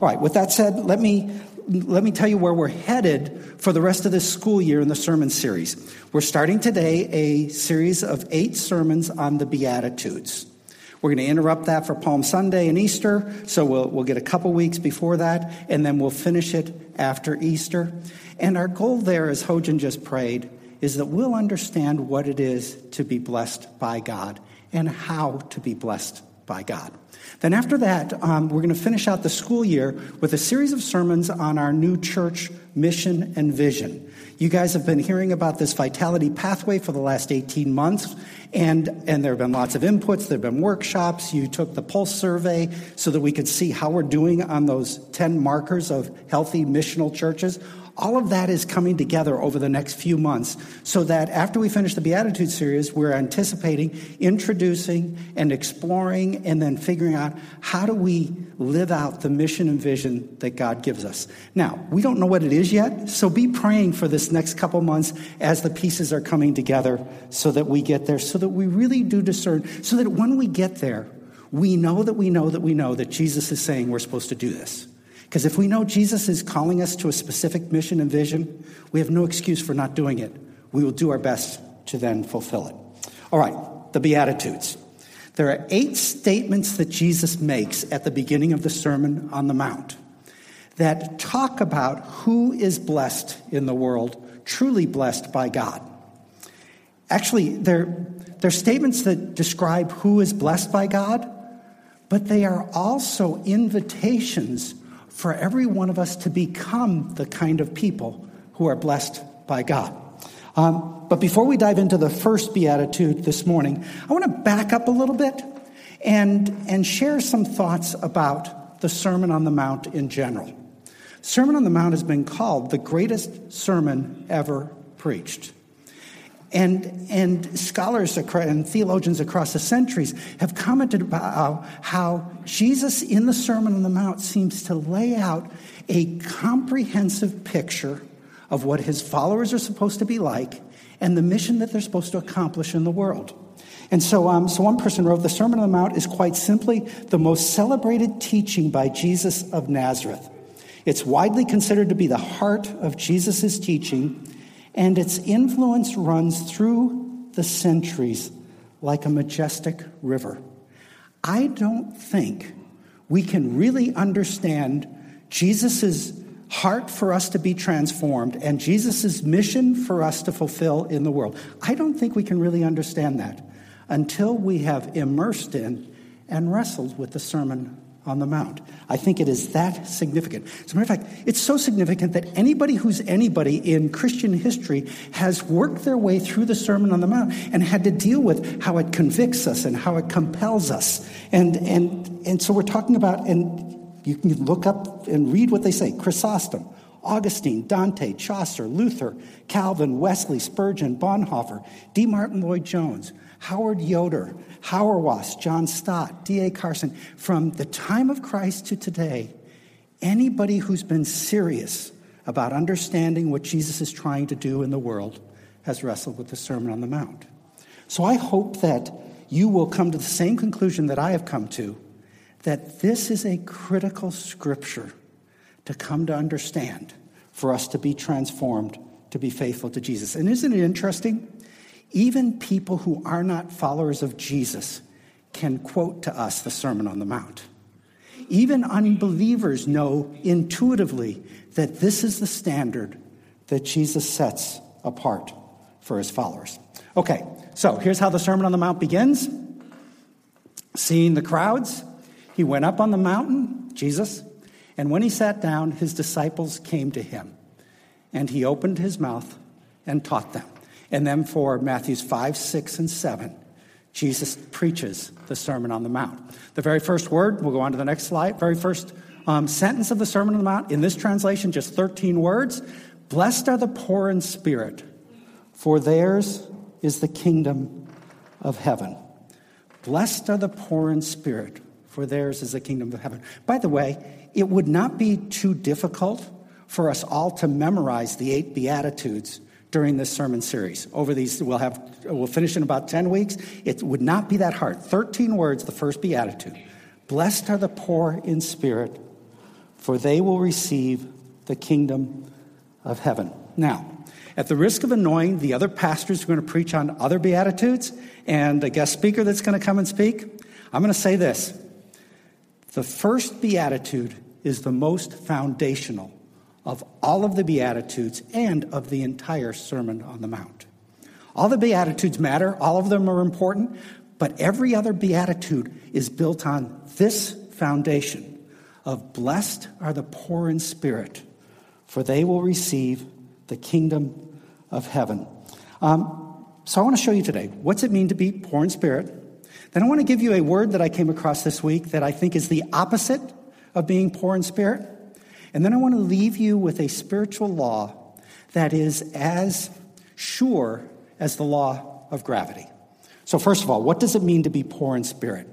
All right, with that said, let me let me tell you where we're headed for the rest of this school year in the sermon series. We're starting today a series of eight sermons on the Beatitudes. We're going to interrupt that for Palm Sunday and Easter, so we'll, we'll get a couple weeks before that, and then we'll finish it after Easter. And our goal there, as Hojan just prayed, is that we'll understand what it is to be blessed by God and how to be blessed by God. Then, after that, um, we're going to finish out the school year with a series of sermons on our new church mission and vision. You guys have been hearing about this vitality pathway for the last 18 months, and, and there have been lots of inputs, there have been workshops. You took the pulse survey so that we could see how we're doing on those 10 markers of healthy missional churches. All of that is coming together over the next few months so that after we finish the Beatitude series, we're anticipating introducing and exploring and then figuring out how do we live out the mission and vision that God gives us. Now, we don't know what it is yet, so be praying for this next couple months as the pieces are coming together so that we get there, so that we really do discern, so that when we get there, we know that we know that we know that Jesus is saying we're supposed to do this. Because if we know Jesus is calling us to a specific mission and vision, we have no excuse for not doing it. We will do our best to then fulfill it. All right, the Beatitudes. There are eight statements that Jesus makes at the beginning of the Sermon on the Mount that talk about who is blessed in the world, truly blessed by God. Actually, they're, they're statements that describe who is blessed by God, but they are also invitations for every one of us to become the kind of people who are blessed by God. Um, but before we dive into the first beatitude this morning, I want to back up a little bit and, and share some thoughts about the Sermon on the Mount in general. Sermon on the Mount has been called the greatest sermon ever preached. And, and scholars and theologians across the centuries have commented about how Jesus in the Sermon on the Mount seems to lay out a comprehensive picture of what his followers are supposed to be like and the mission that they're supposed to accomplish in the world. And so, um, so one person wrote, The Sermon on the Mount is quite simply the most celebrated teaching by Jesus of Nazareth. It's widely considered to be the heart of Jesus' teaching and its influence runs through the centuries like a majestic river. I don't think we can really understand Jesus' heart for us to be transformed and Jesus' mission for us to fulfill in the world. I don't think we can really understand that until we have immersed in and wrestled with the Sermon on the Mount. I think it is that significant. As a matter of fact, it's so significant that anybody who's anybody in Christian history has worked their way through the Sermon on the Mount and had to deal with how it convicts us and how it compels us. And, and, and so we're talking about, and you can look up and read what they say Chrysostom, Augustine, Dante, Chaucer, Luther, Calvin, Wesley, Spurgeon, Bonhoeffer, D. Martyn Lloyd Jones, Howard Yoder, Hauerwas, John Stott, D.A. Carson, from the time of Christ to today, anybody who's been serious about understanding what Jesus is trying to do in the world has wrestled with the Sermon on the Mount. So I hope that you will come to the same conclusion that I have come to that this is a critical scripture to come to understand for us to be transformed, to be faithful to Jesus. And isn't it interesting? Even people who are not followers of Jesus can quote to us the Sermon on the Mount. Even unbelievers know intuitively that this is the standard that Jesus sets apart for his followers. Okay, so here's how the Sermon on the Mount begins. Seeing the crowds, he went up on the mountain, Jesus, and when he sat down, his disciples came to him, and he opened his mouth and taught them. And then for Matthews 5, 6, and 7, Jesus preaches the Sermon on the Mount. The very first word, we'll go on to the next slide, very first um, sentence of the Sermon on the Mount, in this translation, just 13 words Blessed are the poor in spirit, for theirs is the kingdom of heaven. Blessed are the poor in spirit, for theirs is the kingdom of heaven. By the way, it would not be too difficult for us all to memorize the eight Beatitudes during this sermon series. Over these, we'll have we'll finish in about 10 weeks. It would not be that hard. 13 words, the first beatitude. Blessed are the poor in spirit, for they will receive the kingdom of heaven. Now, at the risk of annoying the other pastors who are going to preach on other Beatitudes and a guest speaker that's going to come and speak, I'm going to say this. The first Beatitude is the most foundational of all of the Beatitudes and of the entire Sermon on the Mount. All the Beatitudes matter, all of them are important, but every other Beatitude is built on this foundation of blessed are the poor in spirit, for they will receive the kingdom of heaven. Um, so I want to show you today what's it mean to be poor in spirit. Then I want to give you a word that I came across this week that I think is the opposite of being poor in spirit. And then I want to leave you with a spiritual law that is as sure as the law of gravity. So, first of all, what does it mean to be poor in spirit?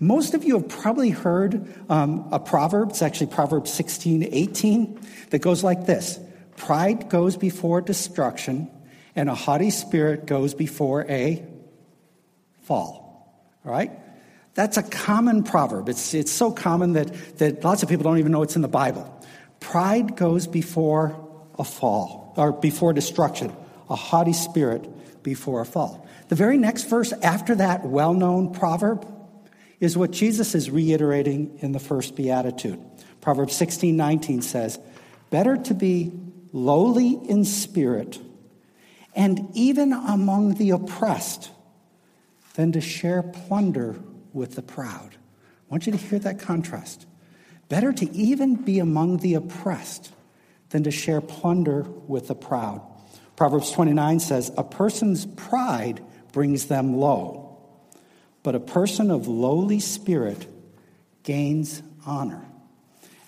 Most of you have probably heard um, a proverb, it's actually Proverbs 16, 18, that goes like this Pride goes before destruction, and a haughty spirit goes before a fall. All right? That's a common proverb. It's, it's so common that, that lots of people don't even know it's in the Bible. Pride goes before a fall, or before destruction, a haughty spirit before a fall. The very next verse after that well known proverb is what Jesus is reiterating in the first beatitude. Proverbs 16 19 says, Better to be lowly in spirit and even among the oppressed than to share plunder with the proud. I want you to hear that contrast. Better to even be among the oppressed than to share plunder with the proud. Proverbs 29 says, A person's pride brings them low but a person of lowly spirit gains honor.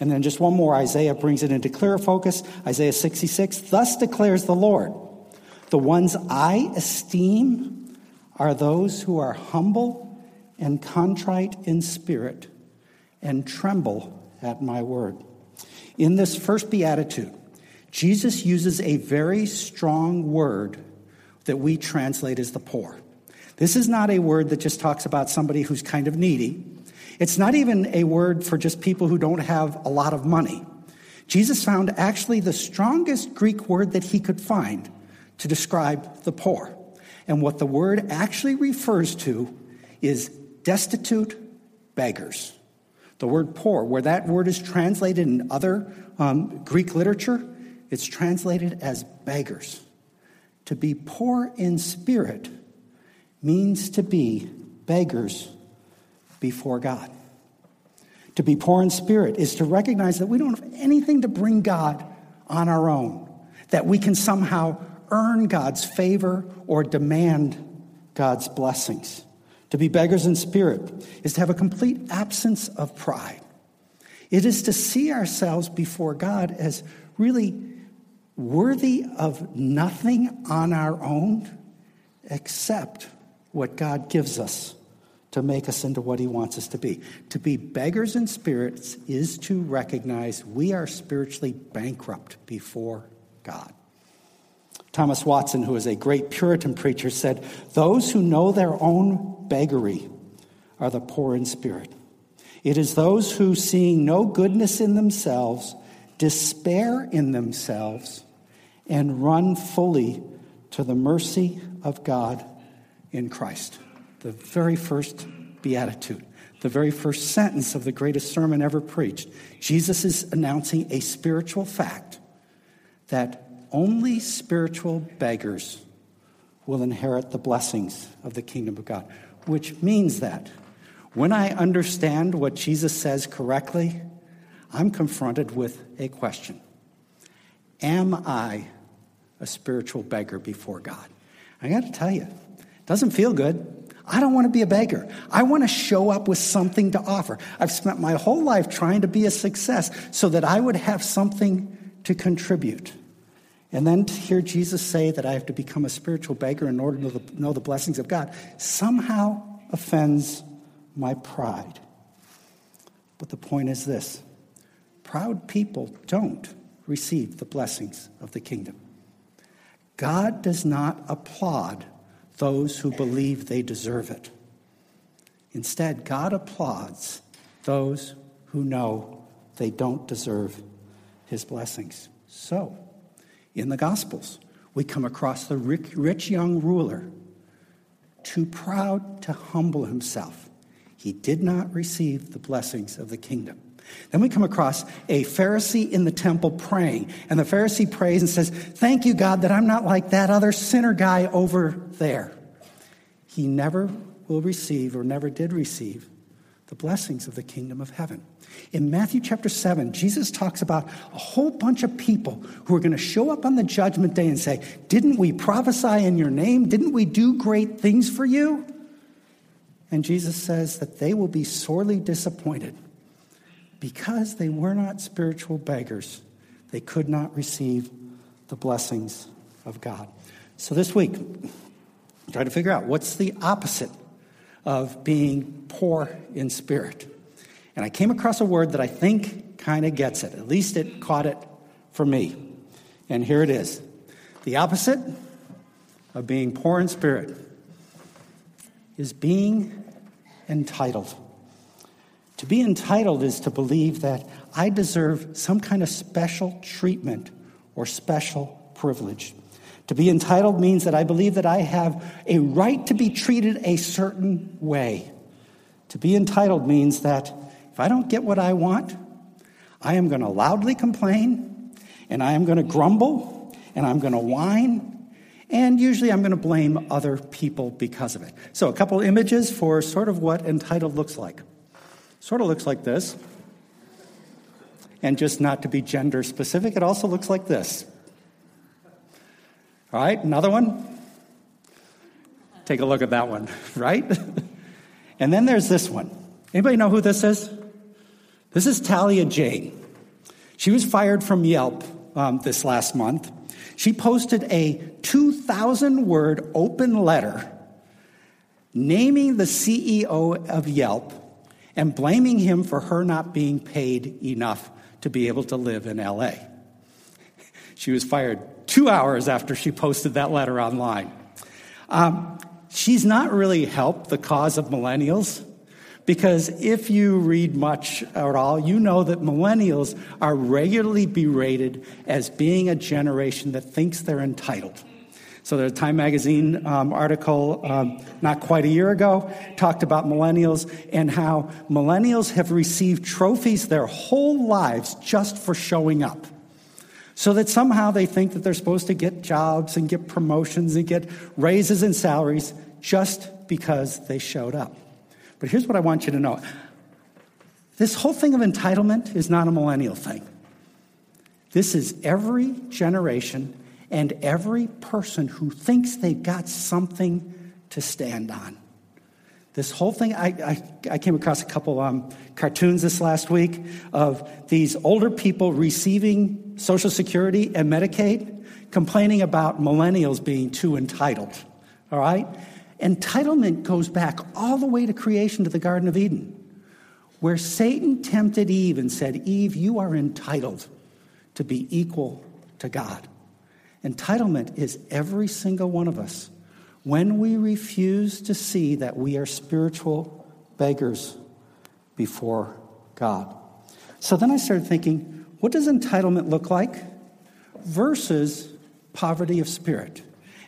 And then just one more, Isaiah brings it into clearer focus. Isaiah 66 Thus declares the Lord, the ones I esteem are those who are humble and contrite in spirit and tremble at my word. In this first beatitude, Jesus uses a very strong word that we translate as the poor. This is not a word that just talks about somebody who's kind of needy. It's not even a word for just people who don't have a lot of money. Jesus found actually the strongest Greek word that he could find to describe the poor. And what the word actually refers to is destitute beggars. The word poor, where that word is translated in other um, Greek literature, it's translated as beggars. To be poor in spirit means to be beggars before God. To be poor in spirit is to recognize that we don't have anything to bring God on our own, that we can somehow earn God's favor or demand God's blessings. To be beggars in spirit is to have a complete absence of pride. It is to see ourselves before God as really worthy of nothing on our own except what God gives us to make us into what He wants us to be. To be beggars in spirits is to recognize we are spiritually bankrupt before God. Thomas Watson, who is a great Puritan preacher, said, Those who know their own beggary are the poor in spirit. It is those who, seeing no goodness in themselves, despair in themselves, and run fully to the mercy of God in Christ. The very first beatitude, the very first sentence of the greatest sermon ever preached. Jesus is announcing a spiritual fact that only spiritual beggars will inherit the blessings of the kingdom of God, which means that when I understand what Jesus says correctly, I'm confronted with a question Am I a spiritual beggar before God? I got to tell you, it doesn't feel good. I don't want to be a beggar. I want to show up with something to offer. I've spent my whole life trying to be a success so that I would have something to contribute. And then to hear Jesus say that I have to become a spiritual beggar in order to know the blessings of God somehow offends my pride. But the point is this proud people don't receive the blessings of the kingdom. God does not applaud those who believe they deserve it. Instead, God applauds those who know they don't deserve his blessings. So, in the Gospels, we come across the rich young ruler, too proud to humble himself. He did not receive the blessings of the kingdom. Then we come across a Pharisee in the temple praying, and the Pharisee prays and says, Thank you, God, that I'm not like that other sinner guy over there. He never will receive or never did receive the blessings of the kingdom of heaven. In Matthew chapter 7, Jesus talks about a whole bunch of people who are going to show up on the judgment day and say, Didn't we prophesy in your name? Didn't we do great things for you? And Jesus says that they will be sorely disappointed because they were not spiritual beggars. They could not receive the blessings of God. So this week, try to figure out what's the opposite of being poor in spirit. And I came across a word that I think kind of gets it. At least it caught it for me. And here it is the opposite of being poor in spirit is being entitled. To be entitled is to believe that I deserve some kind of special treatment or special privilege. To be entitled means that I believe that I have a right to be treated a certain way. To be entitled means that if I don't get what I want, I am going to loudly complain and I am going to grumble and I'm going to whine and usually I'm going to blame other people because of it. So, a couple images for sort of what entitled looks like. Sort of looks like this. And just not to be gender specific, it also looks like this. All right, another one. Take a look at that one, right? and then there's this one. Anybody know who this is? This is Talia Jane. She was fired from Yelp um, this last month. She posted a 2,000 word open letter naming the CEO of Yelp and blaming him for her not being paid enough to be able to live in LA. She was fired two hours after she posted that letter online. Um, she's not really helped the cause of millennials because if you read much at all, you know that millennials are regularly berated as being a generation that thinks they're entitled. So, the Time Magazine um, article um, not quite a year ago talked about millennials and how millennials have received trophies their whole lives just for showing up. So that somehow they think that they're supposed to get jobs and get promotions and get raises and salaries just because they showed up. But here's what I want you to know this whole thing of entitlement is not a millennial thing. This is every generation and every person who thinks they've got something to stand on. This whole thing, I, I, I came across a couple um, cartoons this last week of these older people receiving Social Security and Medicaid, complaining about millennials being too entitled. All right? Entitlement goes back all the way to creation to the Garden of Eden, where Satan tempted Eve and said, Eve, you are entitled to be equal to God. Entitlement is every single one of us when we refuse to see that we are spiritual beggars before God. So then I started thinking, what does entitlement look like versus poverty of spirit?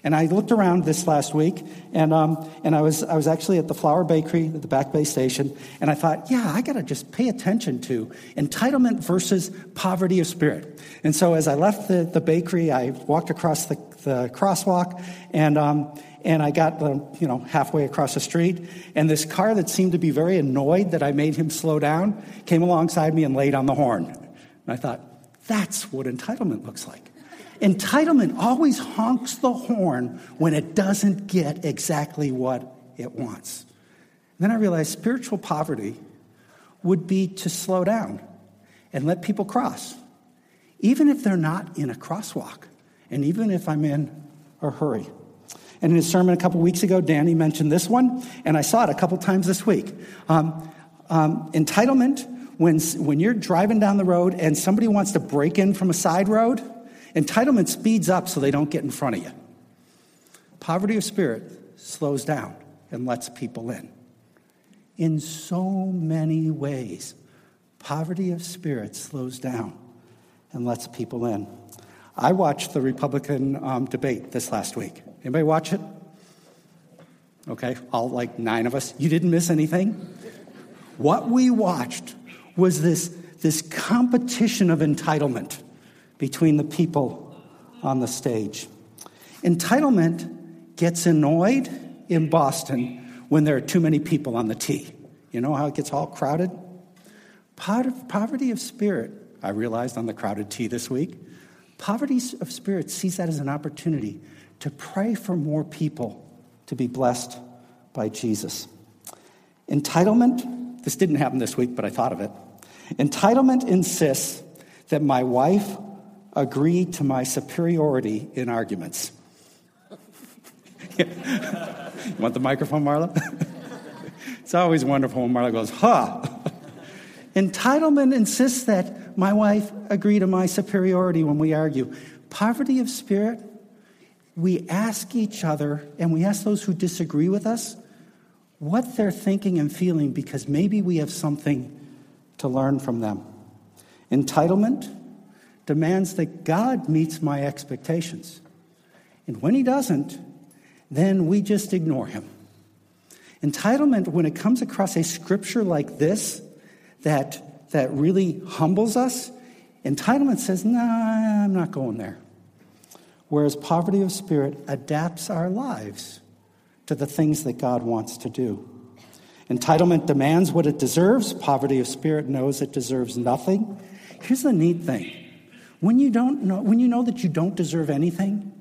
And I looked around this last week, and, um, and I, was, I was actually at the Flour Bakery at the Back Bay Station, and I thought, yeah, I got to just pay attention to entitlement versus poverty of spirit. And so as I left the, the bakery, I walked across the, the crosswalk, and, um, and I got you know, halfway across the street, and this car that seemed to be very annoyed that I made him slow down came alongside me and laid on the horn. And I thought, that's what entitlement looks like. Entitlement always honks the horn when it doesn't get exactly what it wants. And then I realized spiritual poverty would be to slow down and let people cross, even if they're not in a crosswalk, and even if I'm in a hurry. And in his sermon a couple weeks ago, Danny mentioned this one, and I saw it a couple times this week. Um, um, entitlement, when, when you're driving down the road and somebody wants to break in from a side road, entitlement speeds up so they don't get in front of you. Poverty of spirit slows down and lets people in. In so many ways, Poverty of spirit slows down and lets people in. I watched the Republican um, debate this last week. Anybody watch it? Okay, all like nine of us. You didn't miss anything? What we watched was this, this competition of entitlement between the people on the stage. Entitlement gets annoyed in Boston when there are too many people on the T. You know how it gets all crowded? Poverty of spirit, I realized on the crowded T this week, poverty of spirit sees that as an opportunity to pray for more people to be blessed by Jesus. Entitlement, this didn't happen this week, but I thought of it. Entitlement insists that my wife agree to my superiority in arguments. you want the microphone, Marla? it's always wonderful when Marla goes, huh. Entitlement insists that my wife agree to my superiority when we argue. Poverty of spirit, we ask each other and we ask those who disagree with us what they're thinking and feeling because maybe we have something to learn from them. Entitlement demands that God meets my expectations. And when He doesn't, then we just ignore Him. Entitlement, when it comes across a scripture like this that, that really humbles us, entitlement says, nah, I'm not going there. Whereas poverty of spirit adapts our lives to the things that God wants to do. Entitlement demands what it deserves. Poverty of spirit knows it deserves nothing. Here's the neat thing. When you don't know, when you know that you don't deserve anything,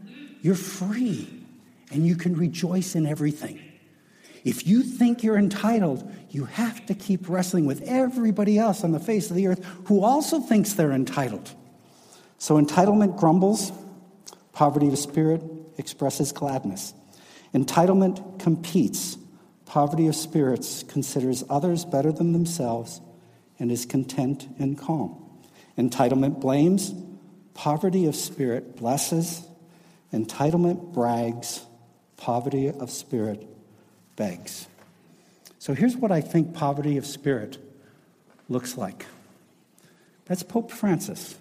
you're free and you can rejoice in everything. If you think you're entitled, you have to keep wrestling with everybody else on the face of the earth who also thinks they're entitled. So entitlement grumbles, poverty of spirit expresses gladness. Entitlement competes. Poverty of spirits considers others better than themselves and is content and calm. Entitlement blames. Poverty of spirit blesses. Entitlement brags. Poverty of spirit begs. So here's what I think poverty of spirit looks like. That's Pope Francis.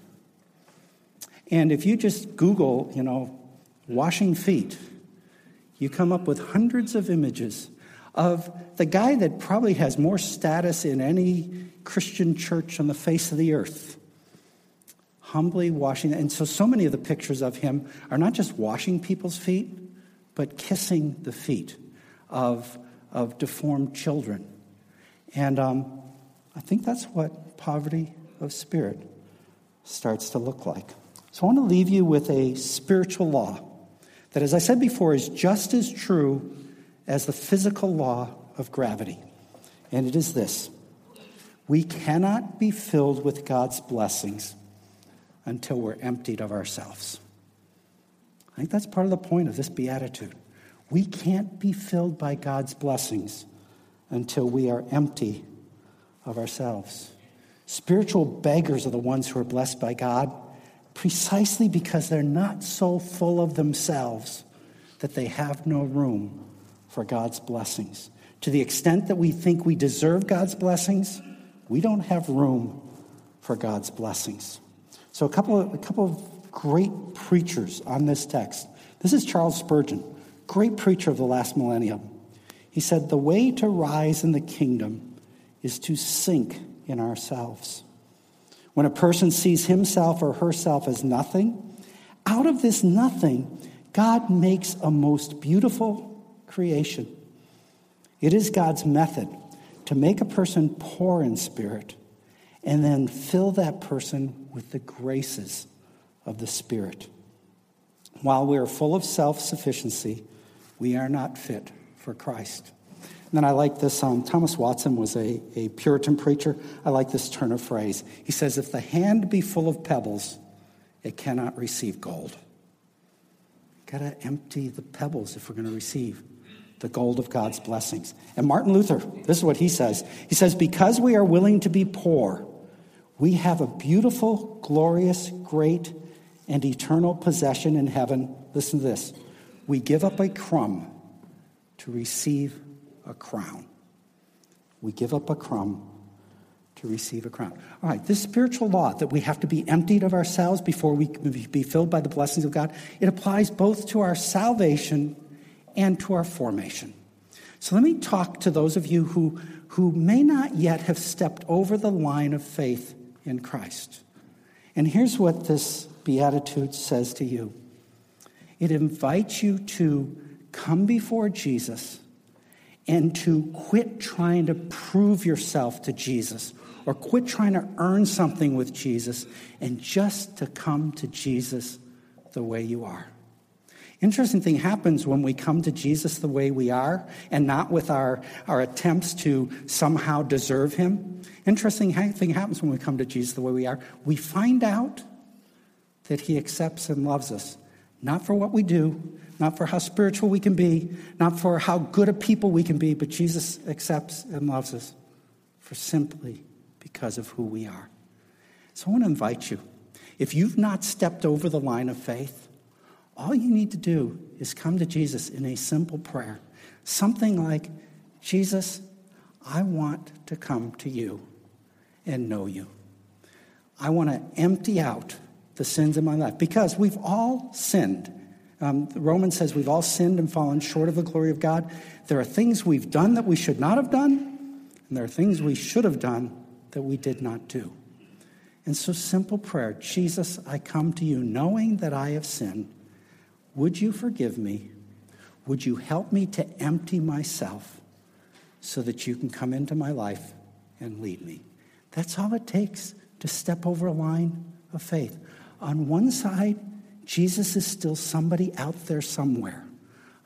And if you just Google, you know, washing feet, you come up with hundreds of images of the guy that probably has more status in any Christian church on the face of the earth. Humbly washing, and so so many of the pictures of him are not just washing people's feet, but kissing the feet of, of deformed children. And um, I think that's what poverty of spirit starts to look like. So I want to leave you with a spiritual law that, as I said before, is just as true as the physical law of gravity. And it is this we cannot be filled with God's blessings until we're emptied of ourselves. I think that's part of the point of this beatitude. We can't be filled by God's blessings until we are empty of ourselves. Spiritual beggars are the ones who are blessed by God precisely because they're not so full of themselves that they have no room for God's blessings. To the extent that we think we deserve God's blessings, we don't have room for God's blessings. So, a couple of, a couple of great preachers on this text. This is Charles Spurgeon, great preacher of the last millennium. He said, The way to rise in the kingdom is to sink in ourselves. When a person sees himself or herself as nothing, out of this nothing, God makes a most beautiful creation. It is God's method to make a person poor in spirit and then fill that person with the graces of the Spirit. While we are full of self sufficiency, we are not fit for Christ. And then I like this. Um, Thomas Watson was a, a Puritan preacher. I like this turn of phrase. He says, If the hand be full of pebbles, it cannot receive gold. Got to empty the pebbles if we're going to receive the gold of God's blessings. And Martin Luther, this is what he says. He says, Because we are willing to be poor, we have a beautiful, glorious, great, and eternal possession in heaven. Listen to this. We give up a crumb to receive a crown. We give up a crumb to receive a crown. All right, this spiritual law that we have to be emptied of ourselves before we can be filled by the blessings of God, it applies both to our salvation and to our formation. So let me talk to those of you who, who may not yet have stepped over the line of faith in Christ. And here's what this beatitude says to you it invites you to come before Jesus and to quit trying to prove yourself to Jesus or quit trying to earn something with Jesus and just to come to Jesus the way you are. Interesting thing happens when we come to Jesus the way we are and not with our, our attempts to somehow deserve him. Interesting thing happens when we come to Jesus the way we are. We find out that he accepts and loves us, not for what we do, not for how spiritual we can be, not for how good a people we can be, but Jesus accepts and loves us for simply because of who we are. So I want to invite you. If you've not stepped over the line of faith, all you need to do is come to Jesus in a simple prayer. Something like, Jesus, I want to come to you and know you. I want to empty out the sins in my life because we've all sinned. Um, Romans says we've all sinned and fallen short of the glory of God. There are things we've done that we should not have done, and there are things we should have done that we did not do. And so, simple prayer Jesus, I come to you knowing that I have sinned. Would you forgive me? Would you help me to empty myself so that you can come into my life and lead me? That's all it takes to step over a line of faith. On one side, Jesus is still somebody out there somewhere.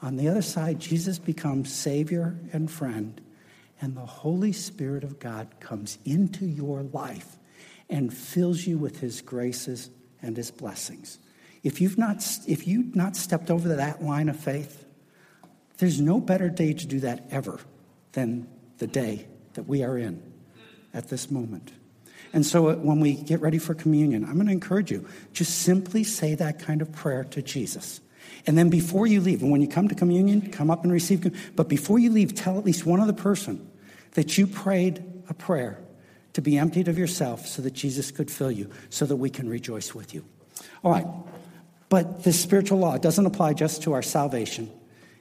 On the other side, Jesus becomes Savior and friend, and the Holy Spirit of God comes into your life and fills you with His graces and His blessings. If you've not, if you've not stepped over that line of faith, there's no better day to do that ever than the day that we are in at this moment. And so uh, when we get ready for communion, I'm going to encourage you just simply say that kind of prayer to Jesus. And then before you leave, and when you come to communion, come up and receive. But before you leave, tell at least one other person that you prayed a prayer to be emptied of yourself so that Jesus could fill you, so that we can rejoice with you. All right. But this spiritual law doesn't apply just to our salvation,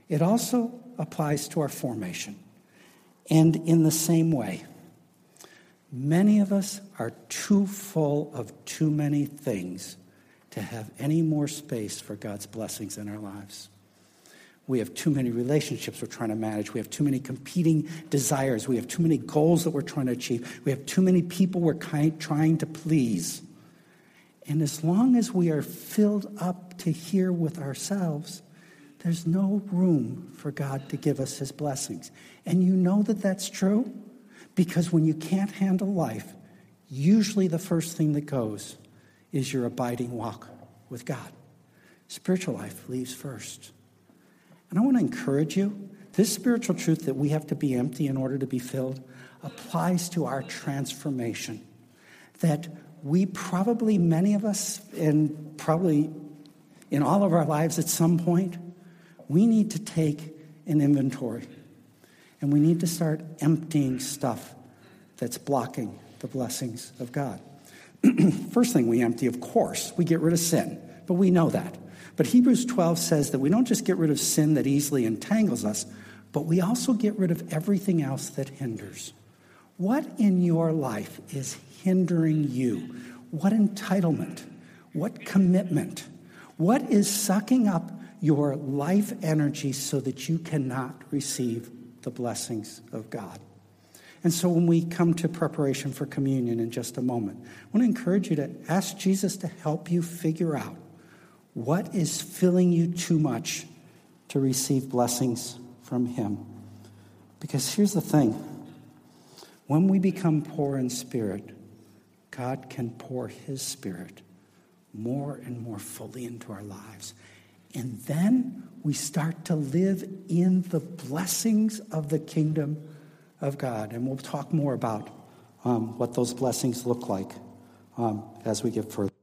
it also applies to our formation. And in the same way, Many of us are too full of too many things to have any more space for God's blessings in our lives. We have too many relationships we're trying to manage. We have too many competing desires. We have too many goals that we're trying to achieve. We have too many people we're trying to please. And as long as we are filled up to here with ourselves, there's no room for God to give us his blessings. And you know that that's true? Because when you can't handle life, usually the first thing that goes is your abiding walk with God. Spiritual life leaves first. And I want to encourage you this spiritual truth that we have to be empty in order to be filled applies to our transformation. That we probably, many of us, and probably in all of our lives at some point, we need to take an inventory and we need to start emptying stuff that's blocking the blessings of God. First thing we empty, of course, we get rid of sin, but we know that. But Hebrews 12 says that we don't just get rid of sin that easily entangles us, but we also get rid of everything else that hinders. What in your life is hindering you? What entitlement? What commitment? What is sucking up your life energy so that you cannot receive the blessings of God. And so when we come to preparation for communion in just a moment, I want to encourage you to ask Jesus to help you figure out what is filling you too much to receive blessings from Him. Because here's the thing when we become poor in spirit, God can pour His Spirit more and more fully into our lives. And then we start to live in the blessings of the kingdom of God. And we'll talk more about um, what those blessings look like um, as we get further.